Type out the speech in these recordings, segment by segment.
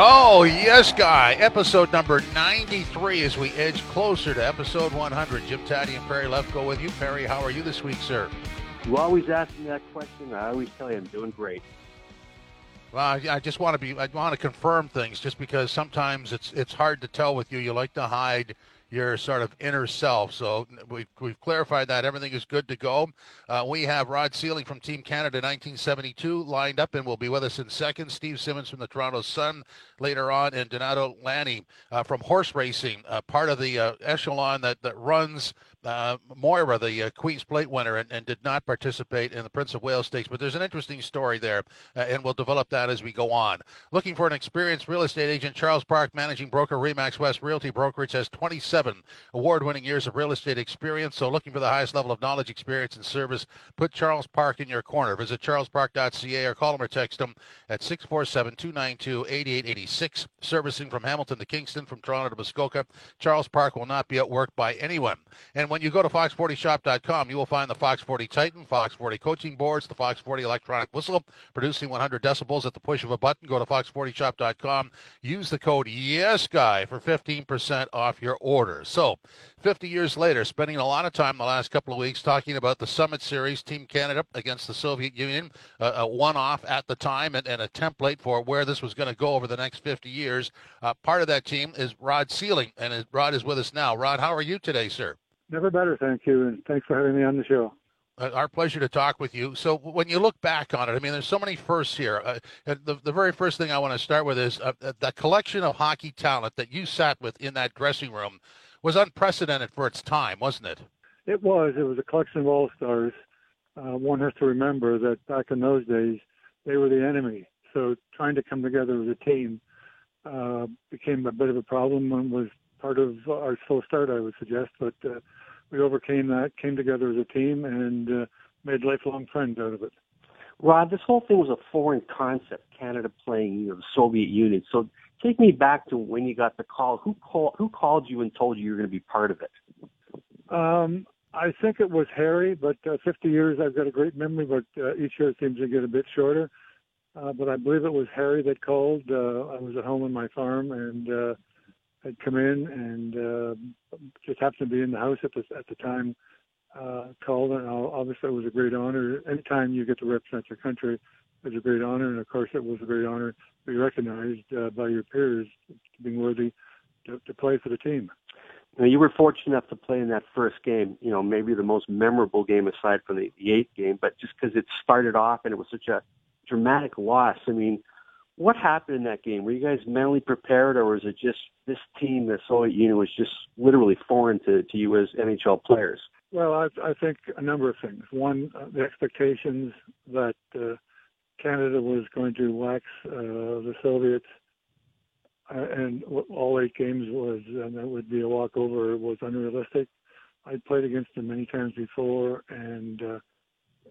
Oh, yes, guy. Episode number 93 as we edge closer to episode 100. Jim Tatti and Perry Lefko with you. Perry, how are you this week, sir? You always ask me that question. I always tell you I'm doing great. Well, I I just want to be. I want to confirm things, just because sometimes it's it's hard to tell with you. You like to hide your sort of inner self. So we've, we've clarified that everything is good to go. Uh, we have Rod Seiling from Team Canada 1972 lined up and will be with us in second. Steve Simmons from the Toronto Sun later on, and Donato Lanni uh, from horse racing, uh, part of the uh, echelon that that runs uh, Moira, the uh, Queen's Plate winner, and, and, did not participate in the Prince of Wales Stakes. But there's an interesting story there, uh, and we'll develop that as we go on. Looking for an experienced real estate agent, Charles Park, managing broker, Remax West Realty Brokerage, has 27 award-winning years of real estate experience. So looking for the highest level of knowledge, experience, and service, put Charles Park in your corner. Visit charlespark.ca or call him or text him at 647-292-8886. Servicing from Hamilton to Kingston, from Toronto to Muskoka, Charles Park will not be outworked by anyone. And when you go to fox40shop.com, you will find the Fox 40 Titan, Fox 40 coaching boards, the Fox 40 electronic whistle, producing 100 decibels at the push of a button. Go to fox40shop.com. Use the code YESGUY for 15% off your order. So, 50 years later, spending a lot of time the last couple of weeks talking about the Summit Series, Team Canada against the Soviet Union, uh, a one-off at the time and, and, a template for where this was going to go over the next 50 years. Uh, part of that team is Rod Seiling, and Rod is with us now. Rod, how are you today, sir? Never better, thank you, and thanks for having me on the show. Uh, our pleasure to talk with you. So, when you look back on it, I mean, there's so many firsts here. Uh, the, the very first thing I want to start with is uh, the collection of hockey talent that you sat with in that dressing room was unprecedented for its time, wasn't it? It was. It was a collection of all stars. Uh, one has to remember that back in those days, they were the enemy. So, trying to come together as a team uh, became a bit of a problem and was part of our slow start, I would suggest. But uh, we overcame that, came together as a team, and uh, made lifelong friends out of it. Rod, this whole thing was a foreign concept, Canada playing you know, the Soviet Union. So take me back to when you got the call. Who, call, who called you and told you you were going to be part of it? Um, I think it was Harry, but uh, 50 years, I've got a great memory, but uh, each year seems to get a bit shorter. Uh, but I believe it was Harry that called. Uh, I was at home on my farm, and uh, had come in and uh, just happened to be in the house at the at the time. Uh, called and obviously it was a great honor. Anytime you get to represent your country, it's a great honor, and of course it was a great honor to be recognized uh, by your peers being worthy to, to play for the team. Now, you were fortunate enough to play in that first game. You know, maybe the most memorable game aside from the, the eighth game, but just because it started off and it was such a dramatic loss. I mean, what happened in that game? Were you guys mentally prepared, or was it just this team, the Soviet Union, was just literally foreign to, to you as NHL players? Well, I, I think a number of things. One, uh, the expectations that uh, Canada was going to wax uh, the Soviets, uh, and all eight games was, and that would be a walkover, was unrealistic. I'd played against them many times before, and uh,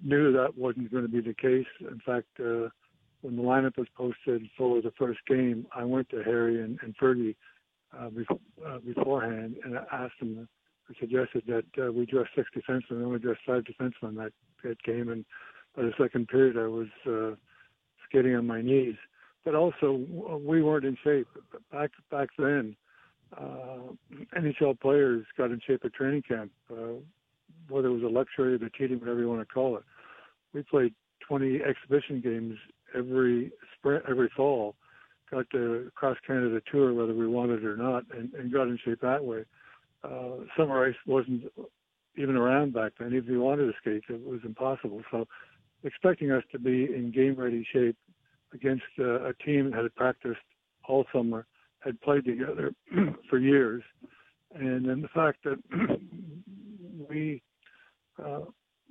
knew that wasn't going to be the case. In fact, uh, when the lineup was posted for the first game, I went to Harry and, and Fergie uh, before, uh, beforehand and I asked them, I suggested that uh, we dress six defensemen and only dress five defensemen that, that game. And by the second period, I was uh, skating on my knees. But also, we weren't in shape back back then. Uh, NHL players got in shape at training camp, uh, whether it was a luxury or the team, whatever you want to call it. We played 20 exhibition games every spring, every fall, got the cross Canada tour whether we wanted or not, and, and got in shape that way. Uh, summer ice wasn't even around back then. If you wanted to skate, it was impossible. So, expecting us to be in game ready shape against uh, a team that had practiced all summer, had played together for years, and then the fact that we uh,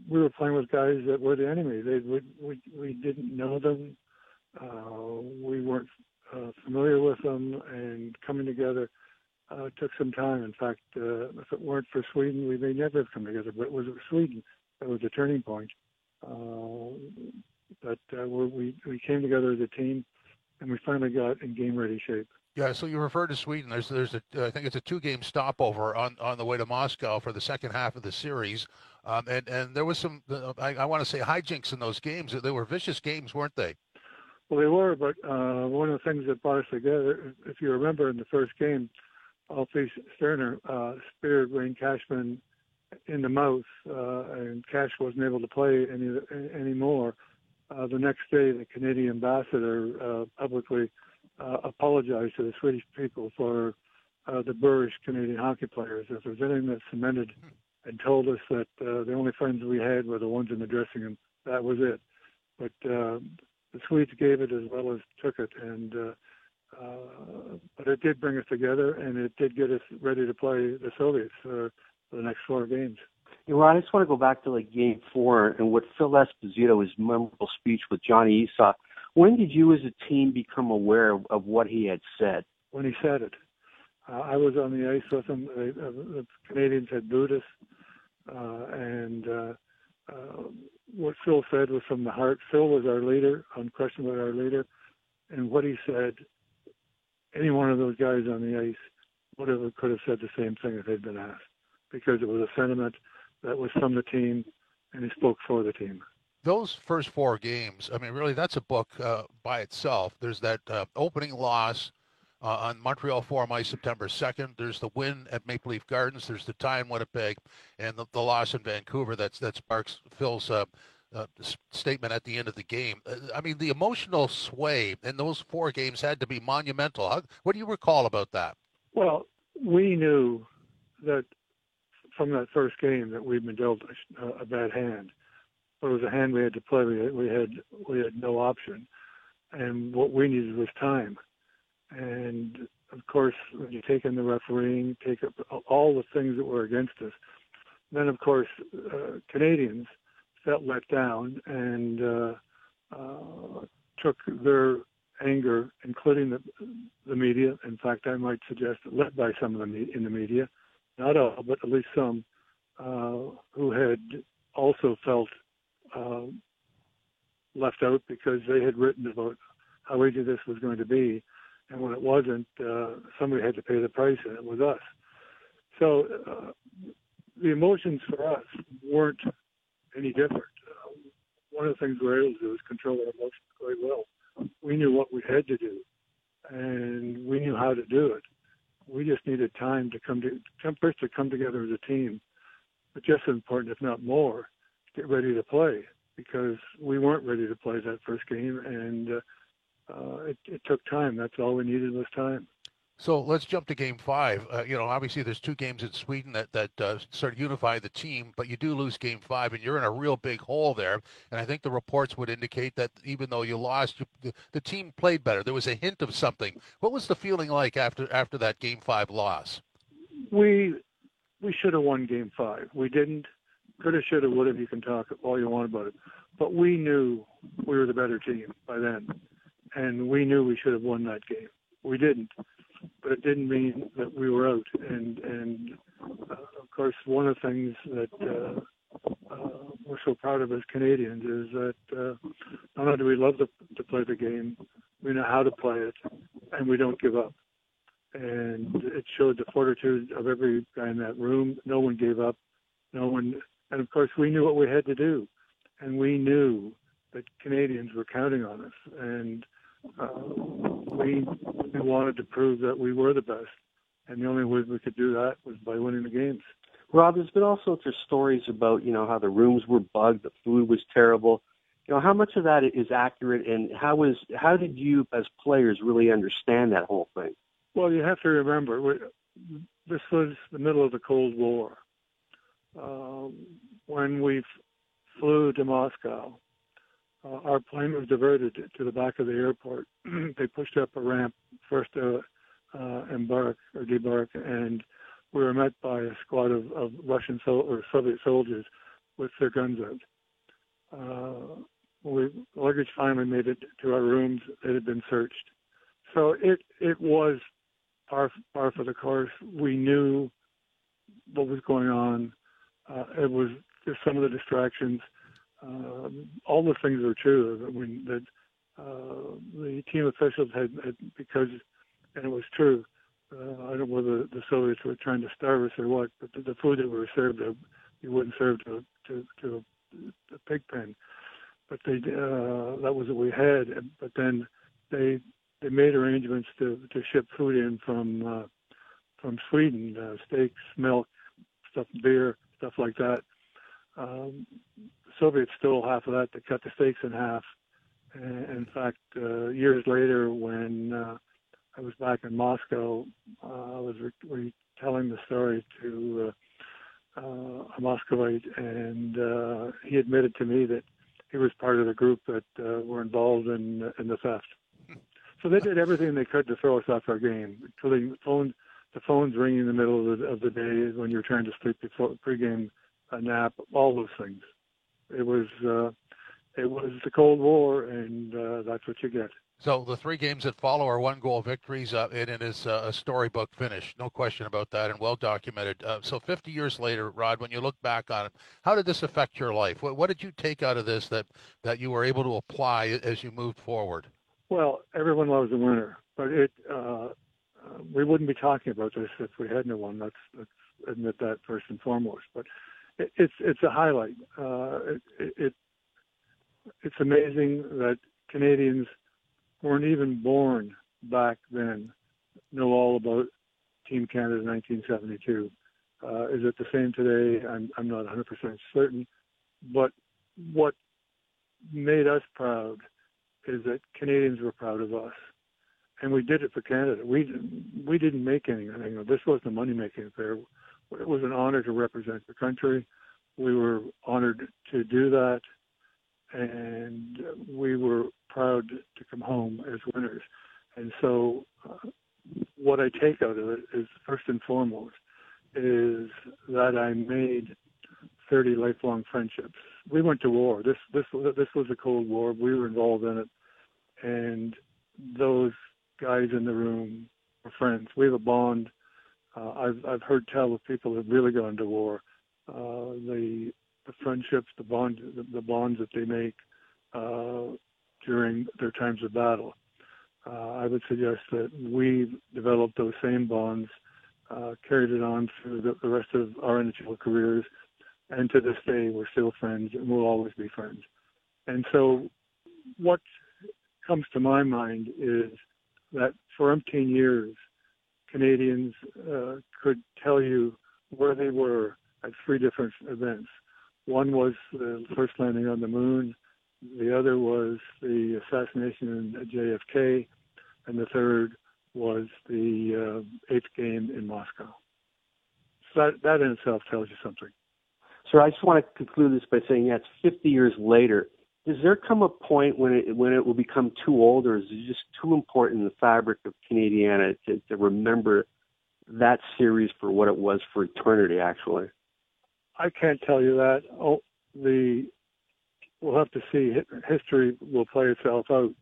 we were playing with guys that were the enemy. They we we, we didn't know them. Uh, we weren't uh, familiar with them, and coming together uh, took some time. In fact, uh, if it weren't for Sweden, we may never have come together. But it was Sweden that was the turning point. Uh, that uh, we we came together as a team, and we finally got in game ready shape. Yeah, so you referred to Sweden. There's there's a I think it's a two game stopover on, on the way to Moscow for the second half of the series, um, and and there was some I, I want to say hijinks in those games. They were vicious games, weren't they? Well, they were, but uh, one of the things that brought us together, if you remember in the first game, Alfie Sterner uh, speared Wayne Cashman in the mouth, uh, and Cash wasn't able to play any anymore. Uh, the next day, the Canadian ambassador uh, publicly uh, apologized to the Swedish people for uh, the boorish Canadian hockey players. If there's anything that cemented and told us that uh, the only friends we had were the ones in the dressing room, that was it. But uh, the Swedes gave it as well as took it, and uh, uh, but it did bring us together, and it did get us ready to play the Soviets for the next four games. You know, I just want to go back to like Game Four and what Phil Esposito, his memorable speech with Johnny Esaw. When did you, as a team, become aware of, of what he had said? When he said it, uh, I was on the ice with him. Uh, the Canadians had booed us, uh, and uh, uh, what Phil said was from the heart. Phil was our leader, unquestionably our leader, and what he said, any one of those guys on the ice would have could have said the same thing if they'd been asked, because it was a sentiment that was from the team, and he spoke for the team. Those first four games, I mean, really, that's a book uh, by itself. There's that uh, opening loss uh, on Montreal Forum Ice September 2nd. There's the win at Maple Leaf Gardens. There's the tie in Winnipeg, and the, the loss in Vancouver. That's that sparks Phil's uh, uh, statement at the end of the game. Uh, I mean, the emotional sway in those four games had to be monumental. How, what do you recall about that? Well, we knew that from that first game that we'd been dealt a, a bad hand. But it was a hand we had to play. We had, we had we had no option, and what we needed was time. And of course, when you take in the refereeing, take up all the things that were against us, then of course uh, Canadians felt let down and uh, uh, took their anger, including the, the media. In fact, I might suggest led by some of them in the media, not all, but at least some, uh, who had also felt uh, left out because they had written about how easy this was going to be and when it wasn't, uh, somebody had to pay the price, and it was us. So uh, the emotions for us weren't any different. Uh, one of the things we were able to do is control our emotions quite well. We knew what we had to do, and we knew how to do it. We just needed time to come to first to come together as a team, but just as important, if not more, get ready to play because we weren't ready to play that first game, and uh, uh, it, it, took time. That's all we needed was time. So let's jump to Game Five. Uh, you know, obviously there's two games in Sweden that that uh, sort of unify the team, but you do lose Game Five, and you're in a real big hole there. And I think the reports would indicate that even though you lost, you, the, the team played better. There was a hint of something. What was the feeling like after after that Game Five loss? We we should have won Game Five. We didn't. Could have, should have, would have. You can talk all you want about it, but we knew we were the better team by then and we knew we should have won that game. We didn't, but it didn't mean that we were out. And and uh, of course, one of the things that uh, uh, we're so proud of as Canadians is that uh, not only do we love to, to play the game, we know how to play it, and we don't give up. And it showed the fortitude of every guy in that room. No one gave up. No one, and of course, we knew what we had to do, and we knew that Canadians were counting on us. And uh, we we wanted to prove that we were the best, and the only way we could do that was by winning the games. Rob, there's been all sorts of stories about you know how the rooms were bugged, the food was terrible. You know how much of that is accurate, and how was how did you as players really understand that whole thing? Well, you have to remember this was the middle of the Cold War. Um, when we flew to Moscow, uh, our plane was diverted to the back of the airport. they pushed up a ramp first to uh, embark or debark, and we were met by a squad of, of Russian so- or Soviet soldiers with their guns out. Uh, we luggage finally made it to our rooms. It had been searched, so it it was par par for the course. We knew what was going on. Uh, it was just some of the distractions. Um, all the things are true. I mean, that uh, the team officials had, had, because, and it was true. Uh, I don't know whether the Soviets were trying to starve us or what, but the, the food that we were served, uh, you wouldn't serve to to, to a, a pig pen. But they uh, that was what we had. But then they they made arrangements to to ship food in from uh, from Sweden, uh, steaks, milk, stuff, beer, stuff like that. Um, Soviets stole half of that. They cut the stakes in half. And in fact, uh, years later, when uh, I was back in Moscow, uh, I was re- the story to uh, uh, a Muscovite, and uh, he admitted to me that he was part of the group that uh, were involved in in the theft. So they did everything they could to throw us off our game, including phone, the phones ringing in the middle of the, of the day when you're trying to sleep before pregame a nap, all those things. It was uh, it was the Cold War, and uh, that's what you get. So the three games that follow are one goal victories, uh, and it is uh, a storybook finish, no question about that, and well documented. Uh, so 50 years later, Rod, when you look back on it, how did this affect your life? What, what did you take out of this that that you were able to apply as you moved forward? Well, everyone loves a winner, but it we wouldn't be talking about this if we hadn't won. Let's, let's admit that first and foremost. But it, it's it's a highlight. Uh, it, it it's amazing that Canadians weren't even born back then know all about Team Canada 1972. Uh, is it the same today? I'm, I'm not 100% certain. But what made us proud is that Canadians were proud of us. And we did it for Canada. We we didn't make anything. This wasn't a money making affair. It was an honor to represent the country. We were honored to do that and we were proud to come home as winners. And so, uh, what I take out of it is first and foremost is that I made 30 lifelong friendships. We went to war. This this this was a Cold War. We were involved in it, and those guys in the room are friends. We have a bond. Uh, I've I've heard tell of people who've really gone to war. Uh, the the friendships, the bond, the, the bonds that they make uh, during their times of battle. Uh, I would suggest that we've developed those same bonds, uh, carried it on through the, the rest of our NHL careers, and to this day we're still friends and we'll always be friends. And so, what comes to my mind is that for umpteen years, Canadians uh, could tell you where they were at three different events. One was the first landing on the moon, the other was the assassination in JFK, and the third was the uh, eighth game in Moscow. So that, that in itself tells you something. Sir, I just want to conclude this by saying that's 50 years later. Does there come a point when it when it will become too old, or is it just too important in the fabric of Canadiana to, to remember that series for what it was for eternity? Actually, I can't tell you that. Oh, the we'll have to see. History will play itself out.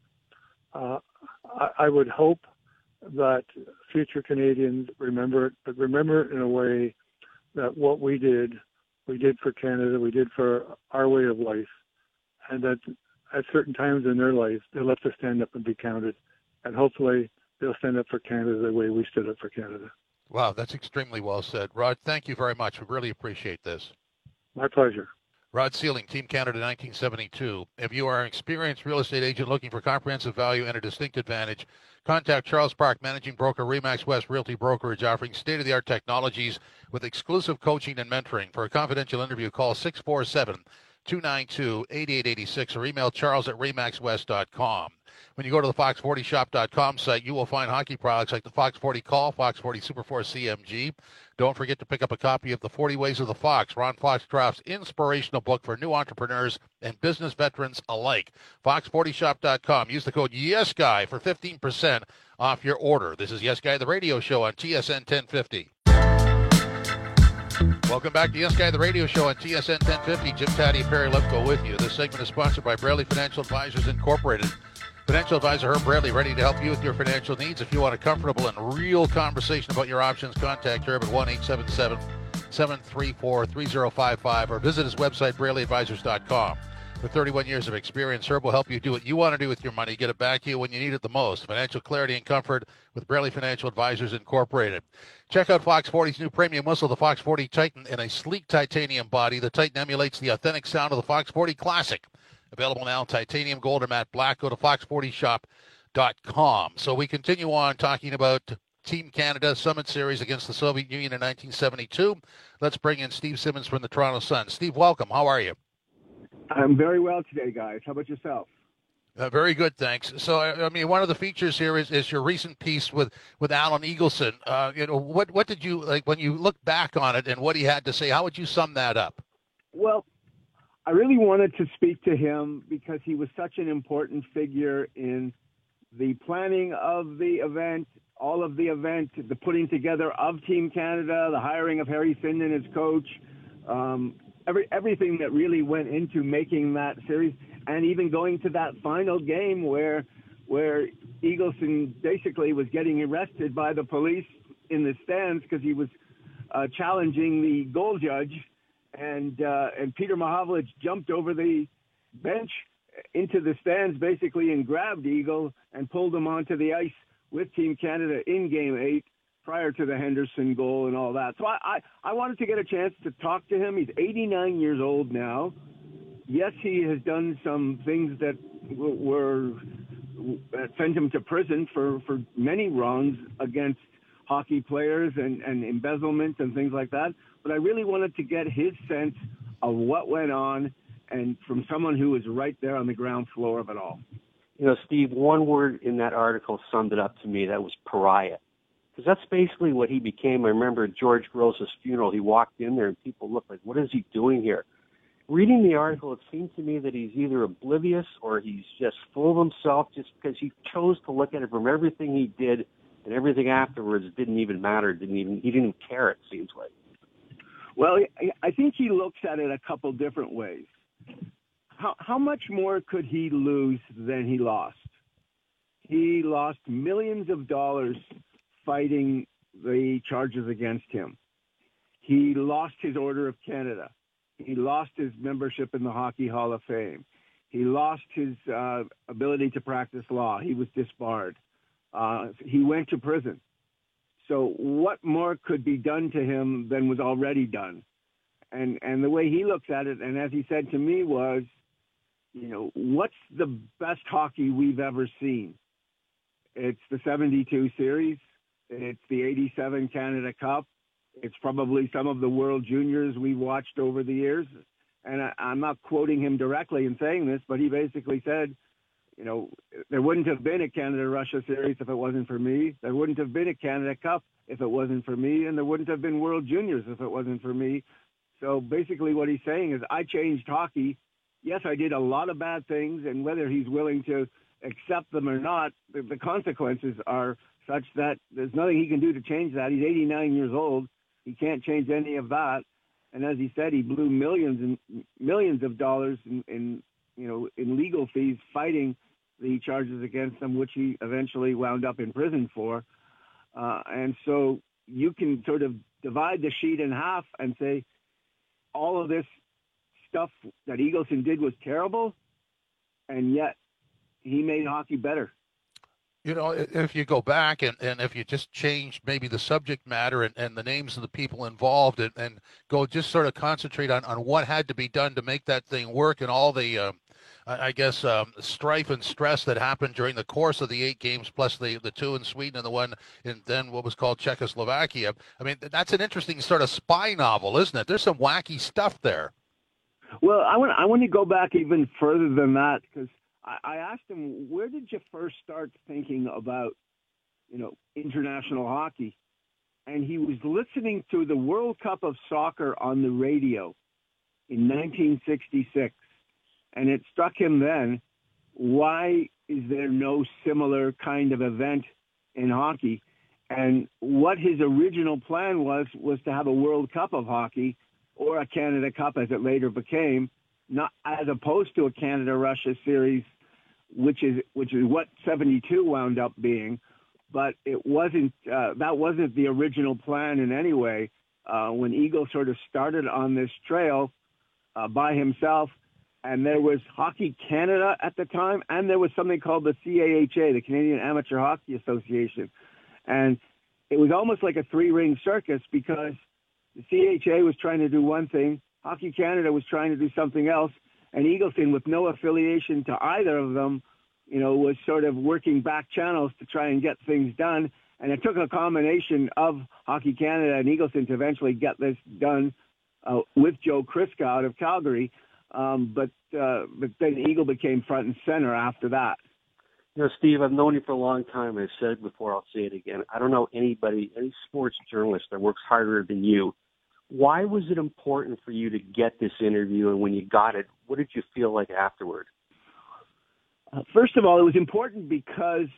Uh, I, I would hope that future Canadians remember it, but remember it in a way that what we did, we did for Canada, we did for our way of life, and that at certain times in their life, they'll have to stand up and be counted, and hopefully they'll stand up for Canada the way we stood up for Canada. Wow, that's extremely well said. Rod, thank you very much. We really appreciate this. My pleasure. Rod Seiling, Team Canada 1972. If you are an experienced real estate agent looking for comprehensive value and a distinct advantage, contact Charles Park, Managing Broker, Remax West Realty Brokerage, offering state-of-the-art technologies with exclusive coaching and mentoring. For a confidential interview, call 647 292 8886 or email charles at remaxwest.com. When you go to the Fox40shop.com site, you will find hockey products like the Fox 40 Call, Fox 40 Super Force CMG. Don't forget to pick up a copy of The 40 Ways of the Fox, Ron Foxcroft's inspirational book for new entrepreneurs and business veterans alike. Fox40shop.com. Use the code YesGuy for 15% off your order. This is Yes Guy, the radio show on TSN 1050. Welcome back to Yes Guy, the radio show on TSN 1050. Jim Tatti Perry Lefko with you. This segment is sponsored by Braley Financial Advisors Incorporated. Financial advisor Herb Braley ready to help you with your financial needs. If you want a comfortable and real conversation about your options, contact Herb at 1 877 734-3055 or visit his website, BraleyAdvisors.com. For 31 years of experience, Herb will help you do what you want to do with your money, get it back to you when you need it the most. Financial clarity and comfort with Braley Financial Advisors Incorporated. Check out Fox 40's new premium whistle, the Fox 40 Titan, in a sleek titanium body. The Titan emulates the authentic sound of the Fox 40 Classic. Available now titanium, gold, or matte black. Go to fox40shop.com. So we continue on talking about Team Canada Summit Series against the Soviet Union in 1972. Let's bring in Steve Simmons from the Toronto Sun. Steve, welcome. How are you? I'm very well today, guys. How about yourself? Uh, very good, thanks. So, I, I, mean, one of the features here is, is your recent piece with, with Alan Eagleson. Uh, you know, what what did you like when you look back on it and what he had to say? How would you sum that up? Well, I really wanted to speak to him because he was such an important figure in the planning of the event, all of the event, the putting together of Team Canada, the hiring of Harry Sinden as coach, um, every everything that really went into making that series, and even going to that final game where where Eagleson basically was getting arrested by the police in the stands because he was uh, challenging the goal judge, and uh, and Peter Mahovlich jumped over the bench into the stands basically and grabbed Eagle and pulled him onto the ice with Team Canada in Game Eight prior to the Henderson goal and all that. So I, I, I wanted to get a chance to talk to him. He's 89 years old now. Yes, he has done some things that were that sent him to prison for, for many wrongs against hockey players and, and embezzlement and things like that. But I really wanted to get his sense of what went on and from someone who was right there on the ground floor of it all. You know, Steve, one word in that article summed it up to me. That was pariah because that's basically what he became. I remember George Gross's funeral, he walked in there and people looked like, what is he doing here? Reading the article, it seemed to me that he's either oblivious or he's just full of himself just because he chose to look at it from everything he did and everything afterwards didn't even matter, didn't even, he didn't care, it seems like. Well, I think he looks at it a couple different ways. How, how much more could he lose than he lost? He lost millions of dollars fighting the charges against him. He lost his Order of Canada. He lost his membership in the Hockey Hall of Fame. He lost his uh, ability to practice law. He was disbarred. Uh, he went to prison. So what more could be done to him than was already done? And and the way he looks at it, and as he said to me, was, you know, what's the best hockey we've ever seen? It's the '72 series. It's the 87 Canada Cup. It's probably some of the World Juniors we've watched over the years. And I, I'm not quoting him directly in saying this, but he basically said, you know, there wouldn't have been a Canada Russia series if it wasn't for me. There wouldn't have been a Canada Cup if it wasn't for me. And there wouldn't have been World Juniors if it wasn't for me. So basically, what he's saying is, I changed hockey. Yes, I did a lot of bad things, and whether he's willing to accept them or not, the, the consequences are such that there's nothing he can do to change that. He's 89 years old. He can't change any of that. And as he said, he blew millions and millions of dollars in, in you know in legal fees fighting the charges against him, which he eventually wound up in prison for. Uh, and so you can sort of divide the sheet in half and say all of this stuff that Eagleson did was terrible, and yet he made hockey better you know, if you go back and, and if you just change maybe the subject matter and, and the names of the people involved and, and go just sort of concentrate on, on what had to be done to make that thing work and all the, uh, I guess, um, strife and stress that happened during the course of the eight games, plus the, the two in Sweden and the one in then what was called Czechoslovakia. I mean, that's an interesting sort of spy novel, isn't it? There's some wacky stuff there. Well, I want I want to go back even further than that because I, asked him, where did you first start thinking about, you know, international hockey? And he was listening to the World Cup of Soccer on the radio in 1966. And it struck him then, why is there no similar kind of event in hockey? And what his original plan was, was to have a World Cup of hockey or a Canada Cup as it later became, not as opposed to a Canada Russia series which is which is what 72 wound up being, but it wasn't uh, that wasn't the original plan in any way. uh, when Eagle sort of started on this trail uh, by himself. And there was Hockey Canada at the time, and there was something called the CAHA, the Canadian Amateur Hockey Association. And it was almost like a three ring circus because the CHA was trying to do one thing, Hockey Canada was trying to do something else, and Eagleson, with no affiliation to either of them, you know, was sort of working back channels to try and get things done. And it took a combination of Hockey Canada and Eagleson to eventually get this done uh, with Joe Kryczka out of Calgary. Um, but uh, but then Eagle became front and center after that. You know, Steve, I've known you for a long time. I've said it before. I'll say it again. I don't know anybody, any sports journalist that works harder than you. Why was it important for you to get this interview? And when you got it, what did you feel like afterward? Uh, first of all, it was important because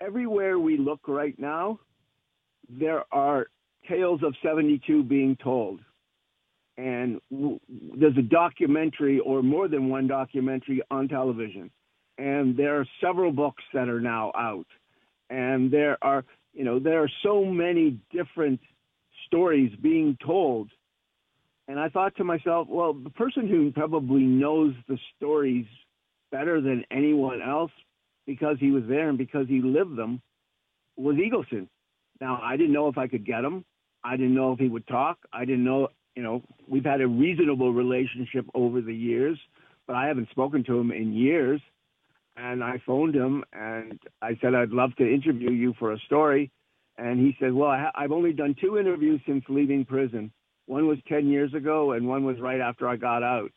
everywhere we look right now, there are tales of 72 being told. And w- there's a documentary or more than one documentary on television. And there are several books that are now out. And there are, you know, there are so many different stories being told. And I thought to myself, well, the person who probably knows the stories better than anyone else because he was there and because he lived them was Eagleson. Now, I didn't know if I could get him. I didn't know if he would talk. I didn't know, you know, we've had a reasonable relationship over the years, but I haven't spoken to him in years. And I phoned him and I said, I'd love to interview you for a story. And he said, well, I ha- I've only done two interviews since leaving prison. One was 10 years ago and one was right after I got out.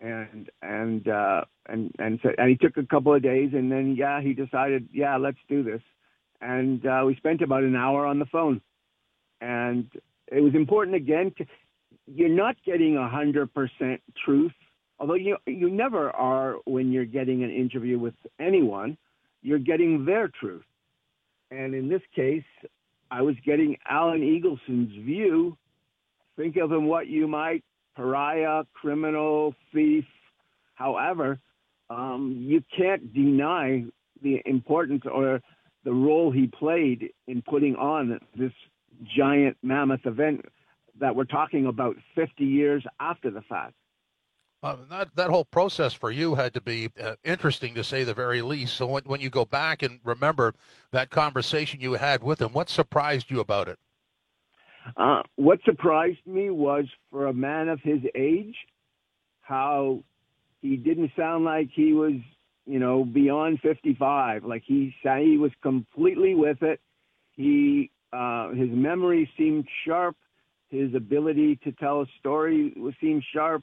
And and uh and and and he took a couple of days and then yeah he decided yeah let's do this. And uh we spent about an hour on the phone. And it was important again to you're not getting a hundred percent truth although you you never are when you're getting an interview with anyone. You're getting their truth. And in this case i was getting alan eagleson's view think of him what you might pariah, criminal, thief. However, um, you can't deny the importance or the role he played in putting on this giant mammoth event that we're talking about 50 years after the fact. Uh, that that whole process for you had to be uh, interesting to say the very least. So when when you go back and remember that conversation you had with him, what surprised you about it? Uh, what surprised me was for a man of his age, how he didn't sound like he was, you know, beyond 55. Like he he was completely with it. He, uh, his memory seemed sharp. His ability to tell a story seemed sharp.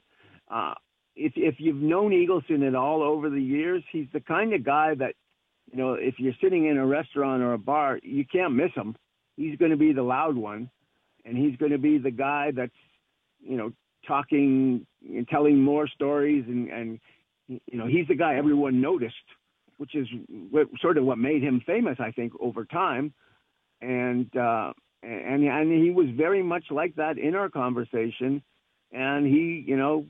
Uh, if if you've known Eagleson at all over the years, he's the kind of guy that, you know, if you're sitting in a restaurant or a bar, you can't miss him. He's going to be the loud one and he's going to be the guy that's you know talking and telling more stories and and you know he's the guy everyone noticed which is what, sort of what made him famous i think over time and uh and and he was very much like that in our conversation and he you know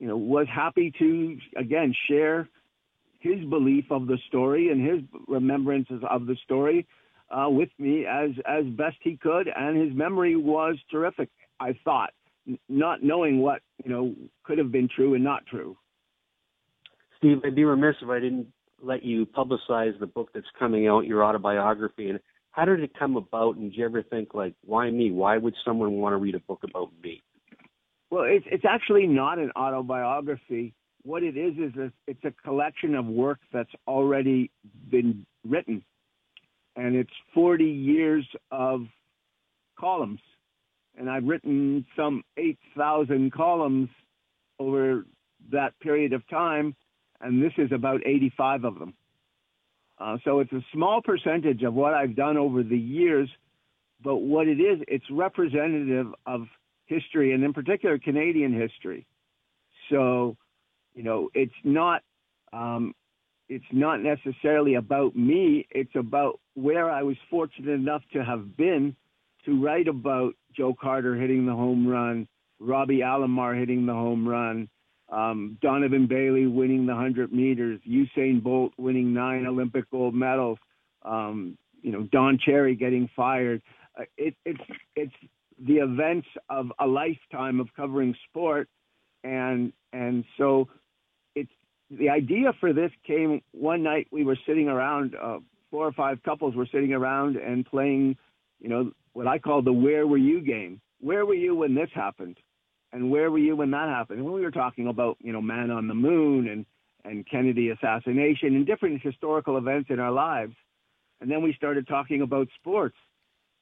you know was happy to again share his belief of the story and his remembrances of the story uh, with me as as best he could, and his memory was terrific. I thought, not knowing what you know could have been true and not true. Steve, I'd be remiss if I didn't let you publicize the book that's coming out, your autobiography. And how did it come about? And did you ever think like, why me? Why would someone want to read a book about me? Well, it's it's actually not an autobiography. What it is is a, it's a collection of work that's already been written and it's 40 years of columns. And I've written some 8,000 columns over that period of time, and this is about 85 of them. Uh, so it's a small percentage of what I've done over the years, but what it is, it's representative of history, and in particular, Canadian history. So, you know, it's not um, it's not necessarily about me. It's about where I was fortunate enough to have been to write about Joe Carter hitting the home run, Robbie Alomar hitting the home run, um, Donovan Bailey winning the 100 meters, Usain Bolt winning nine Olympic gold medals, um, you know, Don Cherry getting fired. Uh, it, it's it's the events of a lifetime of covering sport, and and so it's the idea for this came one night. We were sitting around, uh, four or five couples were sitting around and playing, you know, what I call the "Where were you?" game. Where were you when this happened? And where were you when that happened? And we were talking about, you know, man on the moon and and Kennedy assassination and different historical events in our lives. And then we started talking about sports.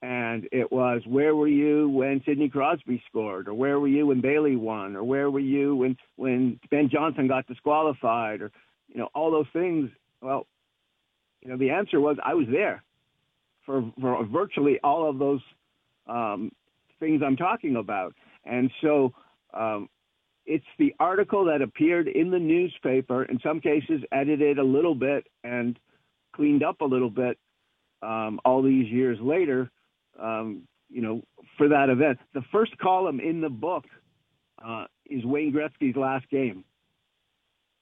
And it was, where were you when Sidney Crosby scored? Or where were you when Bailey won? Or where were you when, when Ben Johnson got disqualified? Or, you know, all those things. Well, you know, the answer was I was there for, for virtually all of those um, things I'm talking about. And so um, it's the article that appeared in the newspaper, in some cases edited a little bit and cleaned up a little bit um, all these years later, um, you know, for that event. The first column in the book uh, is Wayne Gretzky's last game.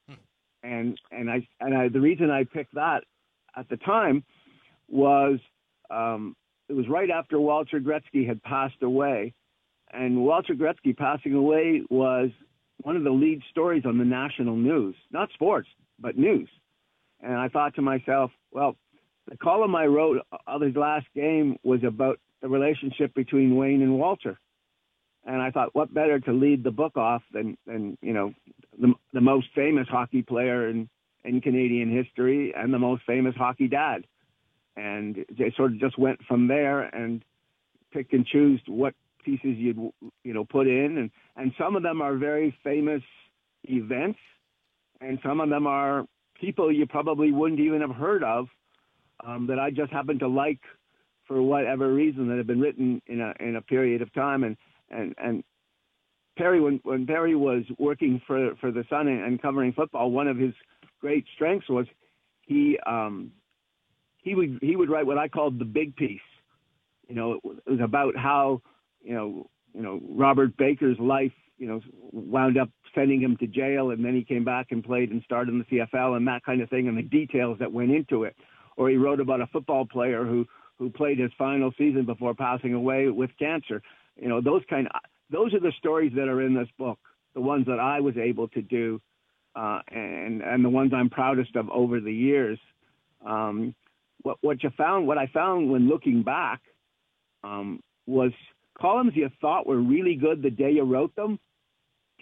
Hmm. And and I and I the reason I picked that at the time was um, it was right after Walter Gretzky had passed away, and Walter Gretzky passing away was one of the lead stories on the national news, not sports, but news. And I thought to myself, well, the column I wrote of his last game was about the relationship between Wayne and Walter. And I thought, what better to lead the book off than, than you know, the, the most famous hockey player in, in Canadian history and the most famous hockey dad. And they sort of just went from there and picked and chose what pieces you'd you know put in, and and some of them are very famous events, and some of them are people you probably wouldn't even have heard of um, that I just happen to like for whatever reason that have been written in a in a period of time, and and and Perry when when Perry was working for for the Sun and, and covering football, one of his great strengths was he um, he would he would write what I called the big piece. You know, it was about how you know, you know, Robert Baker's life, you know, wound up sending him to jail, and then he came back and played and started in the CFL and that kind of thing, and the details that went into it. Or he wrote about a football player who who played his final season before passing away with cancer. You know, those kind of those are the stories that are in this book, the ones that I was able to do, uh, and and the ones I'm proudest of over the years. Um, what what you found, what I found when looking back, um, was columns you thought were really good the day you wrote them,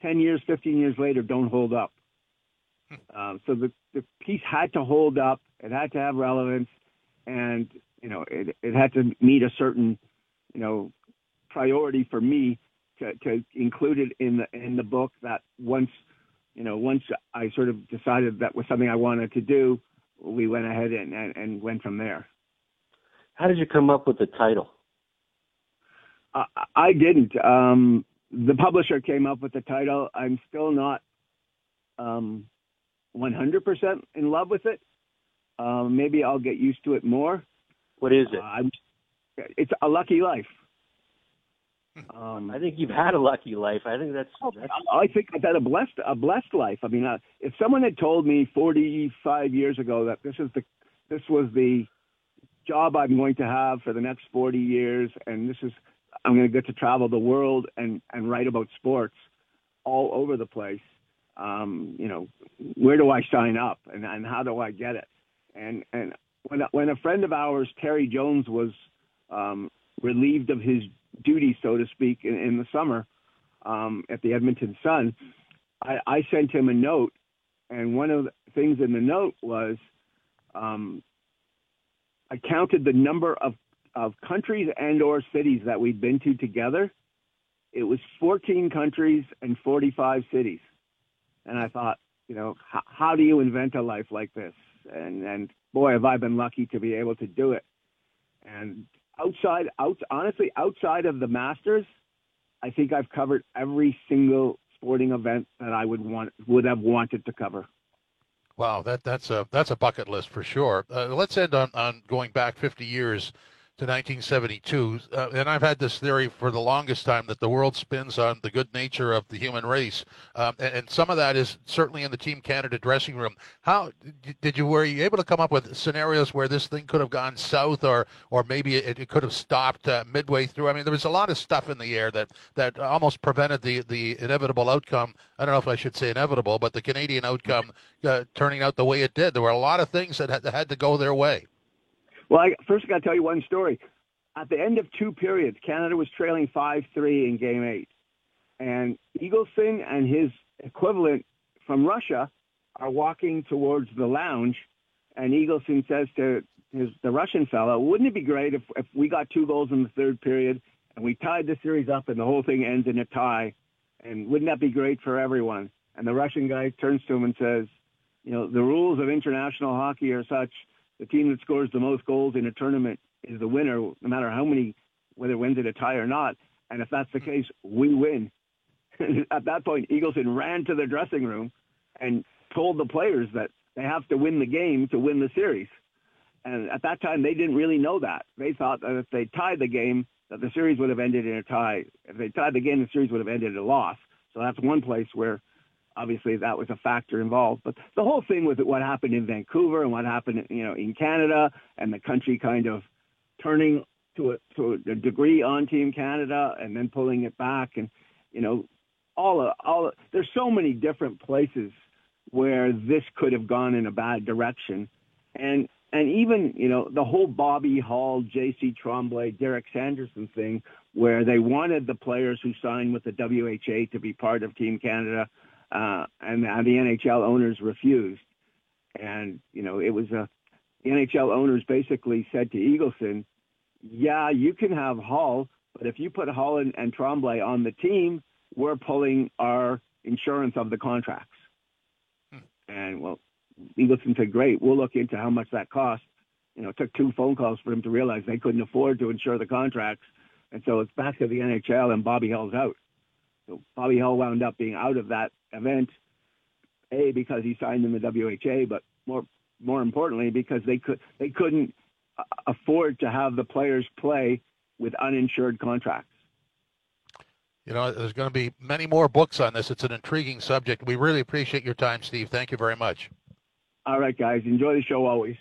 10 years, 15 years later, don't hold up. Um, so the, the piece had to hold up, it had to have relevance, and you know it, it had to meet a certain you know priority for me to, to include it in the in the book. That once you know once I sort of decided that was something I wanted to do, we went ahead and, and, and went from there. How did you come up with the title? I, I didn't. Um, the publisher came up with the title. I'm still not um, 100% in love with it. Um, maybe I'll get used to it more. What is it? Uh, it's a lucky life. Um, I think you've had a lucky life. I think that's. that's... I think I've had a blessed a blessed life. I mean, uh, if someone had told me 45 years ago that this is the this was the job I'm going to have for the next 40 years, and this is I'm going to get to travel the world and, and write about sports all over the place. Um, you know, where do I sign up and, and how do I get it? And, and when, when a friend of ours, Terry Jones, was um, relieved of his duty, so to speak, in, in the summer um, at the Edmonton Sun, I, I sent him a note. And one of the things in the note was um, I counted the number of of countries and or cities that we'd been to together, it was 14 countries and 45 cities. And I thought, you know, how, how do you invent a life like this? And and boy, have I been lucky to be able to do it. And outside, out honestly, outside of the Masters, I think I've covered every single sporting event that I would want would have wanted to cover. Wow, that that's a that's a bucket list for sure. Uh, let's end on, on going back 50 years to 1972. Uh, and I've had this theory for the longest time that the world spins on the good nature of the human race, um, and, and, some of that is certainly in the Team Canada dressing room. How did you were you able to come up with scenarios where this thing could have gone south, or or maybe it, it could have stopped uh, midway through? I mean, there was a lot of stuff in the air that that almost prevented the the inevitable outcome. I don't know if I should say inevitable, but the Canadian outcome uh, turning out the way it did. There were a lot of things that had, that had to go their way. Well, I, first I got to tell you one story. At the end of two periods, Canada was trailing 5-3 in Game 8. And Eagleson and his equivalent from Russia are walking towards the lounge. And Eagleson says to his, the Russian fellow, wouldn't it be great if, if we got two goals in the third period and we tied the series up and the whole thing ends in a tie? And wouldn't that be great for everyone? And the Russian guy turns to him and says, you know, the rules of international hockey are such – the team that scores the most goals in a tournament is the winner, no matter how many, whether it wins in a tie or not. And if that's the hmm. case, we win. At that point, Eagleson ran to the dressing room and told the players that they have to win the game to win the series. And at that time, they didn't really know that. They thought that if they tied the game, that the series would have ended in a tie. If they tied the game, the series would have ended in a loss. So that's one place where obviously that was a factor involved. But the whole thing with what happened in Vancouver and what happened, you know, in Canada and the country kind of turning to a, to a degree on Team Canada and then pulling it back and, you know, all of, all of, there's so many different places where this could have gone in a bad direction. And, and even, you know, the whole Bobby Hull, J.C. Tremblay, Derek Sanderson thing, where they wanted the players who signed with the WHA to be part of Team Canada uh, and, the NHL owners refused. And you know, it was a the NHL owners basically said to Eagleson, "Yeah, you can have Hull, but if you put Hull and, and Tremblay on the team, we're pulling our insurance of the contracts." Hmm. And well, Eagleson said, "Great, we'll look into how much that costs." You know, it took two phone calls for him to realize they couldn't afford to insure the contracts, and so it's back to the NHL, and Bobby Hull's out. So Bobby Hull wound up being out of that event, a because he signed in the WHA, but more more importantly because they could they couldn't uh, afford to have the players play with uninsured contracts. You know, there's going to be many more books on this. It's an intriguing subject. We really appreciate your time, Steve. Thank you very much. All right, guys. Enjoy the show always.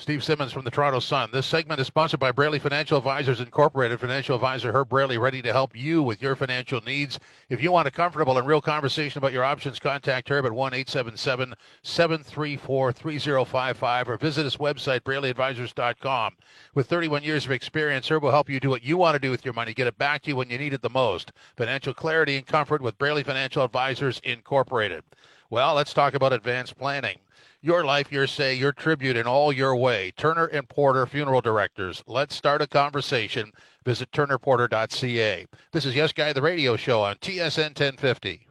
Steve Simmons from the Toronto Sun. This segment is sponsored by Braley Financial Advisors Incorporated. Financial advisor Herb Braley ready to help you with your financial needs. If you want a comfortable and real conversation about your options, contact Herb at 1 877 734 3055 or visit his website, BraleyAdvisors.com. With 31 years of experience, Herb will help you do what you want to do with your money, get it back to you when you need it the most. Financial clarity and comfort with Braley Financial Advisors Incorporated. Well, let's talk about advanced planning your life, your say, your tribute in all your way. Turner and Porter Funeral Directors. Let's start a conversation. Visit turnerporter.ca. This is Yes Guy, the radio show on TSN 1050.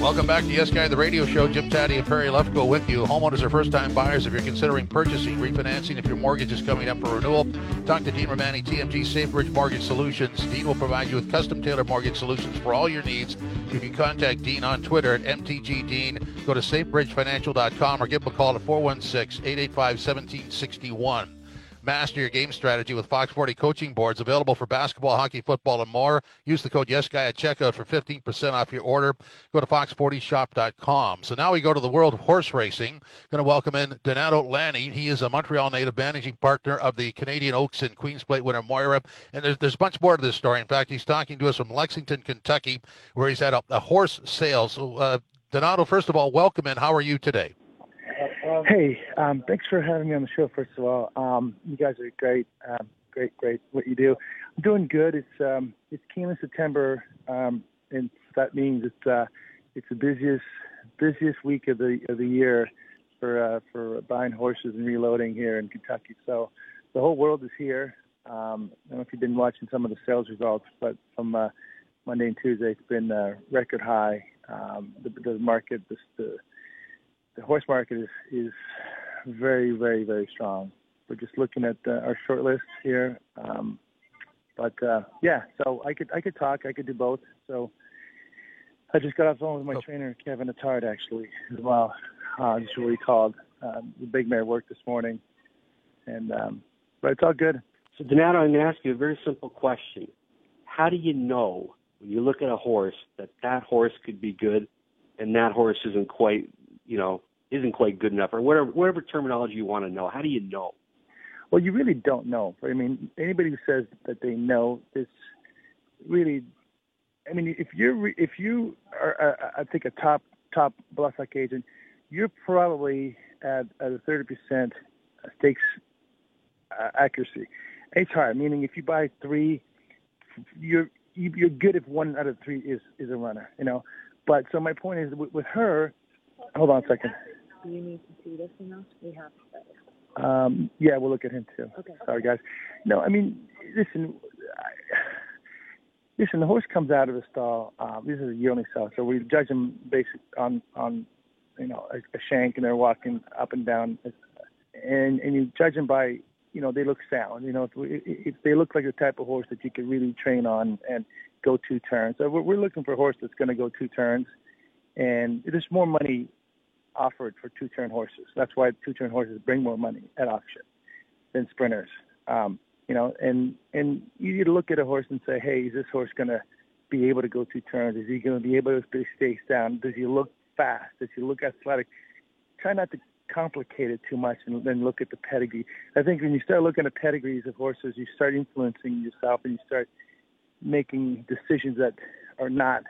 Welcome back to Yes Guy, the radio show. Jim Tatti and Perry Lefko with you. Homeowners are first-time buyers. If you're considering purchasing, refinancing, if your mortgage is coming up for renewal, talk to Dean Romani, TMG SafeBridge Mortgage Solutions. Dean will provide you with custom-tailored mortgage solutions for all your needs. You can contact Dean on Twitter at MTGDean. Go to safebridgefinancial.com or give him a call at 416-885-1761. Master your game strategy with Fox 40 coaching boards available for basketball, hockey, football, and more. Use the code YesGuy at checkout for 15% off your order. Go to fox40shop.com. So now we go to the world of horse racing. Going to welcome in Donato Lanni. He is a Montreal native managing partner of the Canadian Oaks and Queens Plate winner Moira. And there's, there's a bunch more to this story. In fact, he's talking to us from Lexington, Kentucky, where he's at a, a horse sale. So, uh, Donato, first of all, welcome in. How are you today? Hey, um, thanks for having me on the show. First of all, um, you guys are great, um, great, great. What you do, I'm doing good. It's um, it's Keeneland September, um, and that means it's uh, it's the busiest busiest week of the of the year for uh, for buying horses and reloading here in Kentucky. So the whole world is here. Um, I don't know if you've been watching some of the sales results, but from uh, Monday and Tuesday, it's been uh, record high. Um, the, the market, the, the the horse market is is very, very, very strong. We're just looking at uh, our short list here. Um, but uh, yeah, so I could I could talk. I could do both. So I just got off the phone with my oh. trainer Kevin Attard actually as well. Uh, just what he called. Um, the big mare worked this morning, and um, but it's all good. So Donato, I'm going to ask you a very simple question. How do you know when you look at a horse that that horse could be good, and that horse isn't quite, you know, isn't quite good enough, or whatever whatever terminology you want to know? How do you know? Well, you really don't know. I mean, anybody who says that they know is really. I mean, if you're if you are, uh, I think a top top bloodstock agent, you're probably at, at a thirty percent stakes uh, accuracy. It's hard, meaning if you buy three, you're you're good if one out of three is is a runner, you know. But so my point is with, with her. Hold on a second. Do you need to see this enough? We have to. Um, yeah, we'll look at him too. Okay. Sorry, guys. No, I mean, listen. I, listen, the horse comes out of the stall. Um, this is a yearling stall, so we judge him based on on you know a, a shank, and they're walking up and down, and and you judge them by you know they look sound. You know, if, if they look like the type of horse that you could really train on and go two turns. So we're, we're looking for a horse that's going to go two turns, and there's more money offered for two-turn horses. That's why two-turn horses bring more money at auction than sprinters. Um, you know, and and you need to look at a horse and say, hey, is this horse going to be able to go two turns? Is he going to be able to stay down? Does he look fast? Does he look athletic? Try not to complicate it too much and then look at the pedigree. I think when you start looking at pedigrees of horses, you start influencing yourself and you start making decisions that are not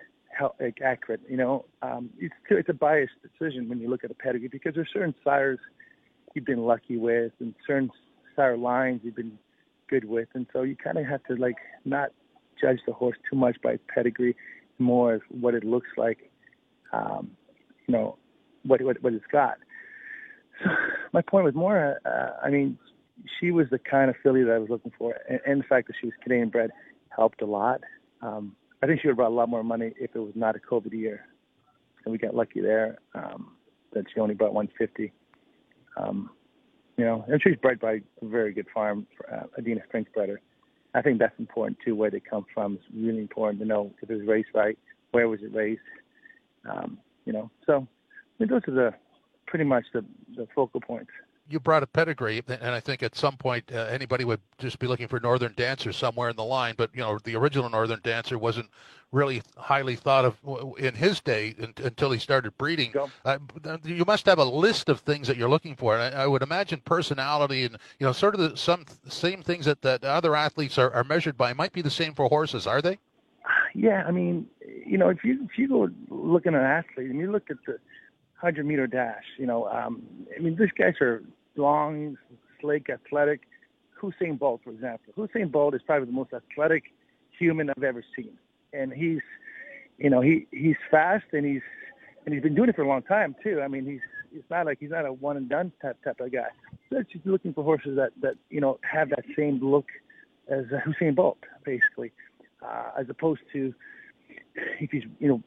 accurate. You know, um, it's it's a biased decision when you look at a pedigree because there's certain sires you've been lucky with and certain sire lines you've been good with, and so you kind of have to like not judge the horse too much by pedigree, more as what it looks like. Um, you know, what what what it's got. So my point was more. Uh, I mean, she was the kind of filly that I was looking for, and, and the fact that she was Canadian bred helped a lot. Um, I think she would have brought a lot more money if it was not a COVID year, and we got lucky there. Um, that she only brought 150. Um, you know, and she's bred by a very good farm, uh, Adina Springspreader. I think that's important too. Where they come from is really important to know if it was raised right, where was it raised. Um, you know, so I mean, those are the pretty much the, the focal points you brought a pedigree, and I think at some point uh, anybody would just be looking for Northern Dancer somewhere in the line. But you know, the original Northern Dancer wasn't really highly thought of in his day until he started breeding. Uh, you must have a list of things that you're looking for, and I, I, would imagine personality and you know, sort of the some same things that, that other athletes are, are measured by might be the same for horses, are they? Yeah, I mean, you know, if you if you go looking at an athlete and you look at the hundred meter dash, you know, um, I mean, these guys are long, slick, athletic. Usain Bolt, for example. Usain Bolt is probably the most athletic human I've ever seen, and he's, you know, he he's fast and he's and he's been doing it for a long time too. I mean, he's it's not like he's not a one and done type type of guy. So she's looking for horses that that you know have that same look as Usain Bolt, basically, uh, as opposed to if he's you know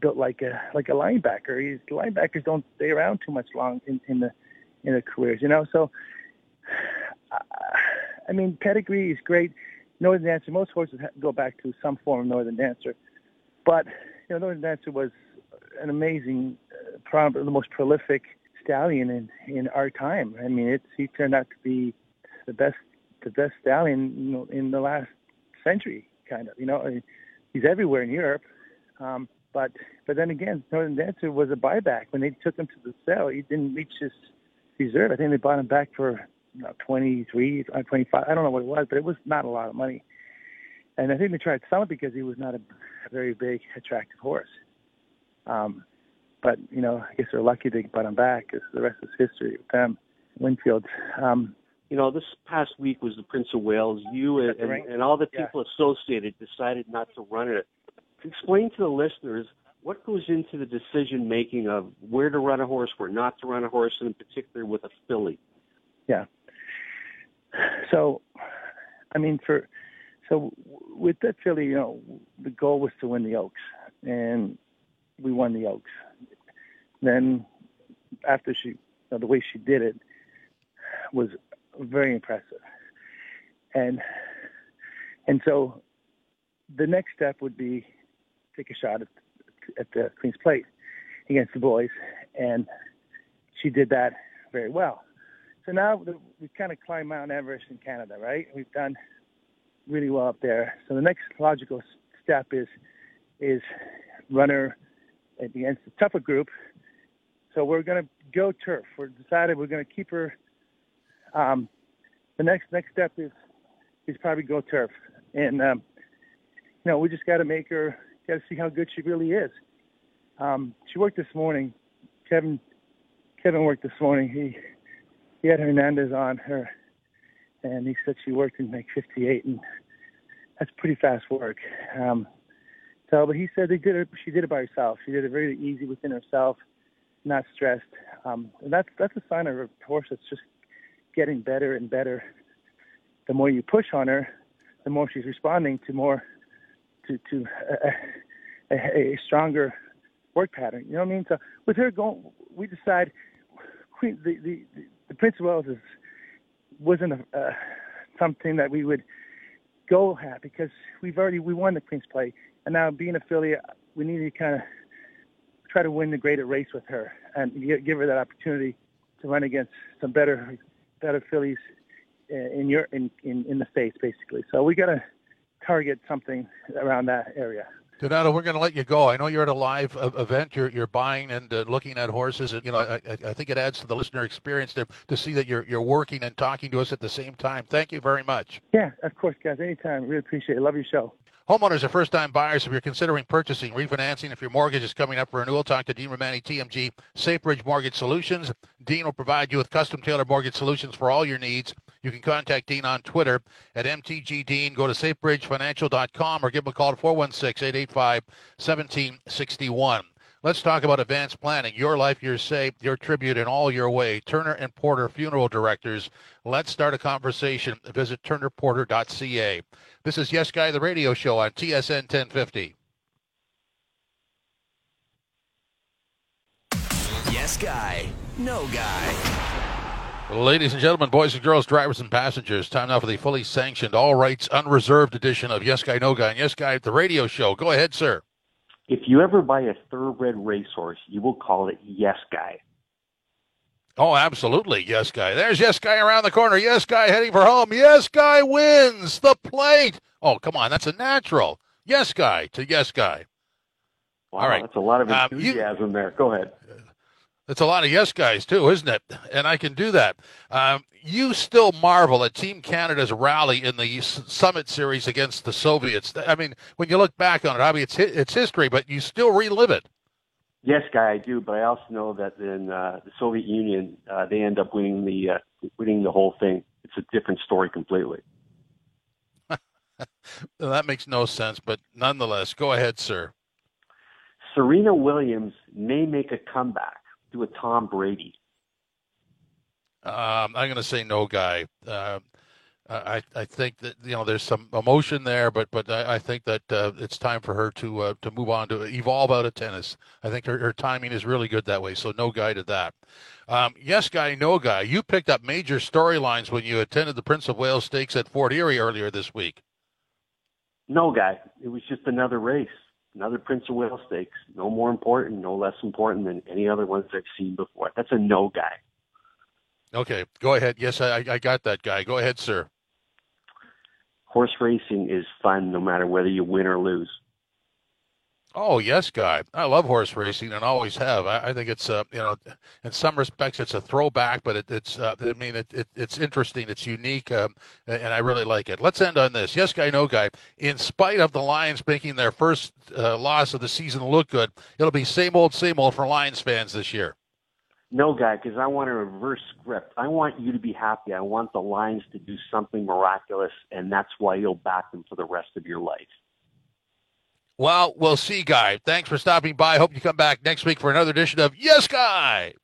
built like a like a linebacker. He's linebackers don't stay around too much long in, in the in their careers, you know. So, I mean, pedigree is great. Northern Dancer, most horses go back to some form of Northern Dancer, but you know, Northern Dancer was an amazing, uh, probably the most prolific stallion in in our time. I mean, it's he turned out to be the best the best stallion you know in the last century, kind of. You know, I mean, he's everywhere in Europe. Um, but but then again, Northern Dancer was a buyback when they took him to the sale. He didn't reach his reserve. I think they bought him back for you know, 23, uh, 25. I don't know what it was, but it was not a lot of money. And I think they tried to sell it because he was not a, a very big, attractive horse. Um, but you know, I guess they're lucky they bought him back because the rest is history with them. Windfield. Um, you know, this past week was the Prince of Wales. You and, and, and all the people yeah. associated decided not to run it. Explain to the listeners what goes into the decision making of where to run a horse, where not to run a horse, and in particular with a filly? Yeah. So, I mean, for so with that filly, you know, the goal was to win the Oaks, and we won the Oaks. Then, after she, you know, the way she did it was very impressive, and and so the next step would be take a shot at at the Queen's Plate against the boys, and she did that very well. so now we've kind of climbed Mount Everest in Canada, right? We've done really well up there. So the next logical step is is runner against a tougher group. So we're going to go turf. We're decided we're going to keep her. Um, the next next step is is probably go turf, and um, you know we just got to make her got to see how good she really is. Um, she worked this morning. Kevin Kevin worked this morning. He he had Hernandez on her, and he said she worked in like 58, and that's pretty fast work. Um, so, but he said they did it. She did it by herself. She did it very easy within herself, not stressed. Um, and that's that's a sign of a horse that's just getting better and better. The more you push on her, the more she's responding to more to to a, a, a stronger work pattern. You know what I mean? So with her going, we decide the the, the Prince of Wales is wasn't a, uh, something that we would go at because we've already we won the Queen's Plate, and now being affiliate, we need to kind of try to win the greater race with her and give her that opportunity to run against some better better fillies in your in in, in the states basically. So we got to target something around that area. Donato, we're going to let you go. I know you're at a live event. You're you're buying and uh, looking at horses, and you know I, I think it adds to the listener experience to to see that you're you're working and talking to us at the same time. Thank you very much. Yeah, of course, guys. Anytime. Really appreciate it. Love your show. Homeowners are first-time buyers. If you're considering purchasing, refinancing, if your mortgage is coming up for renewal, talk to Dean Romani, TMG, Safebridge Mortgage Solutions. Dean will provide you with custom-tailored mortgage solutions for all your needs. You can contact Dean on Twitter at MTGDean. Go to safebridgefinancial.com or give him a call at 416-885-1761. Let's talk about advanced planning. Your life, your say, your tribute in all your way. Turner and Porter Funeral Directors. Let's start a conversation. Visit turnerporter.ca. This is Yes Guy, the radio show on TSN 1050. Yes Guy, no guy. Ladies and gentlemen, boys and girls, drivers and passengers, time now for the fully sanctioned, all rights unreserved edition of Yes Guy, No Guy, and Yes Guy, at the radio show. Go ahead, sir. If you ever buy a thoroughbred racehorse, you will call it Yes Guy. Oh, absolutely. Yes, guy. There's Yes, guy around the corner. Yes, guy heading for home. Yes, guy wins the plate. Oh, come on. That's a natural. Yes, guy to yes, guy. Wow, All right. That's a lot of Um, enthusiasm there. Go ahead. It's a lot of yes guys too, isn't it? And I can do that. Um, you still marvel at Team Canada's rally in the Summit Series against the Soviets. I mean, when you look back on it, I mean, it's it's history, but you still relive it. Yes, guy, I do, but I also know that in uh, the Soviet Union, uh, they end up winning the uh, winning the whole thing. It's a different story completely. That makes no sense, but nonetheless, go ahead, sir. Serena Williams may make a comeback to a Tom Brady. Um, I'm going to say no, guy. Uh, I I think that you know there's some emotion there, but but I, I think that uh, it's time for her to uh, to move on to evolve out of tennis. I think her, her timing is really good that way. So no guy to that. Um, yes, guy, no guy. You picked up major storylines when you attended the Prince of Wales Stakes at Fort Erie earlier this week. No, guy, it was just another race, another Prince of Wales Stakes. No more important, no less important than any other ones I've seen before. That's a no guy. Okay, go ahead. Yes, I I got that guy. Go ahead, sir. Horse racing is fun no matter whether you win or lose. Oh yes, guy. I love horse racing and always have. I, I think it's uh, you know, in some respects it's a throwback, but it, it's uh, I mean it, it, it's interesting, it's unique, um, and I really like it. Let's end on this. Yes, guy, no guy. In spite of the Lions making their first uh, loss of the season look good, it'll be same old, same old for Lions fans this year. No, guy, because I want a reverse script. I want you to be happy. I want the Lions to do something miraculous, and that's why you'll back them for the rest of your life. Well, we'll see, guy. Thanks for stopping by. Hope you come back next week for another edition of Yes, Guy.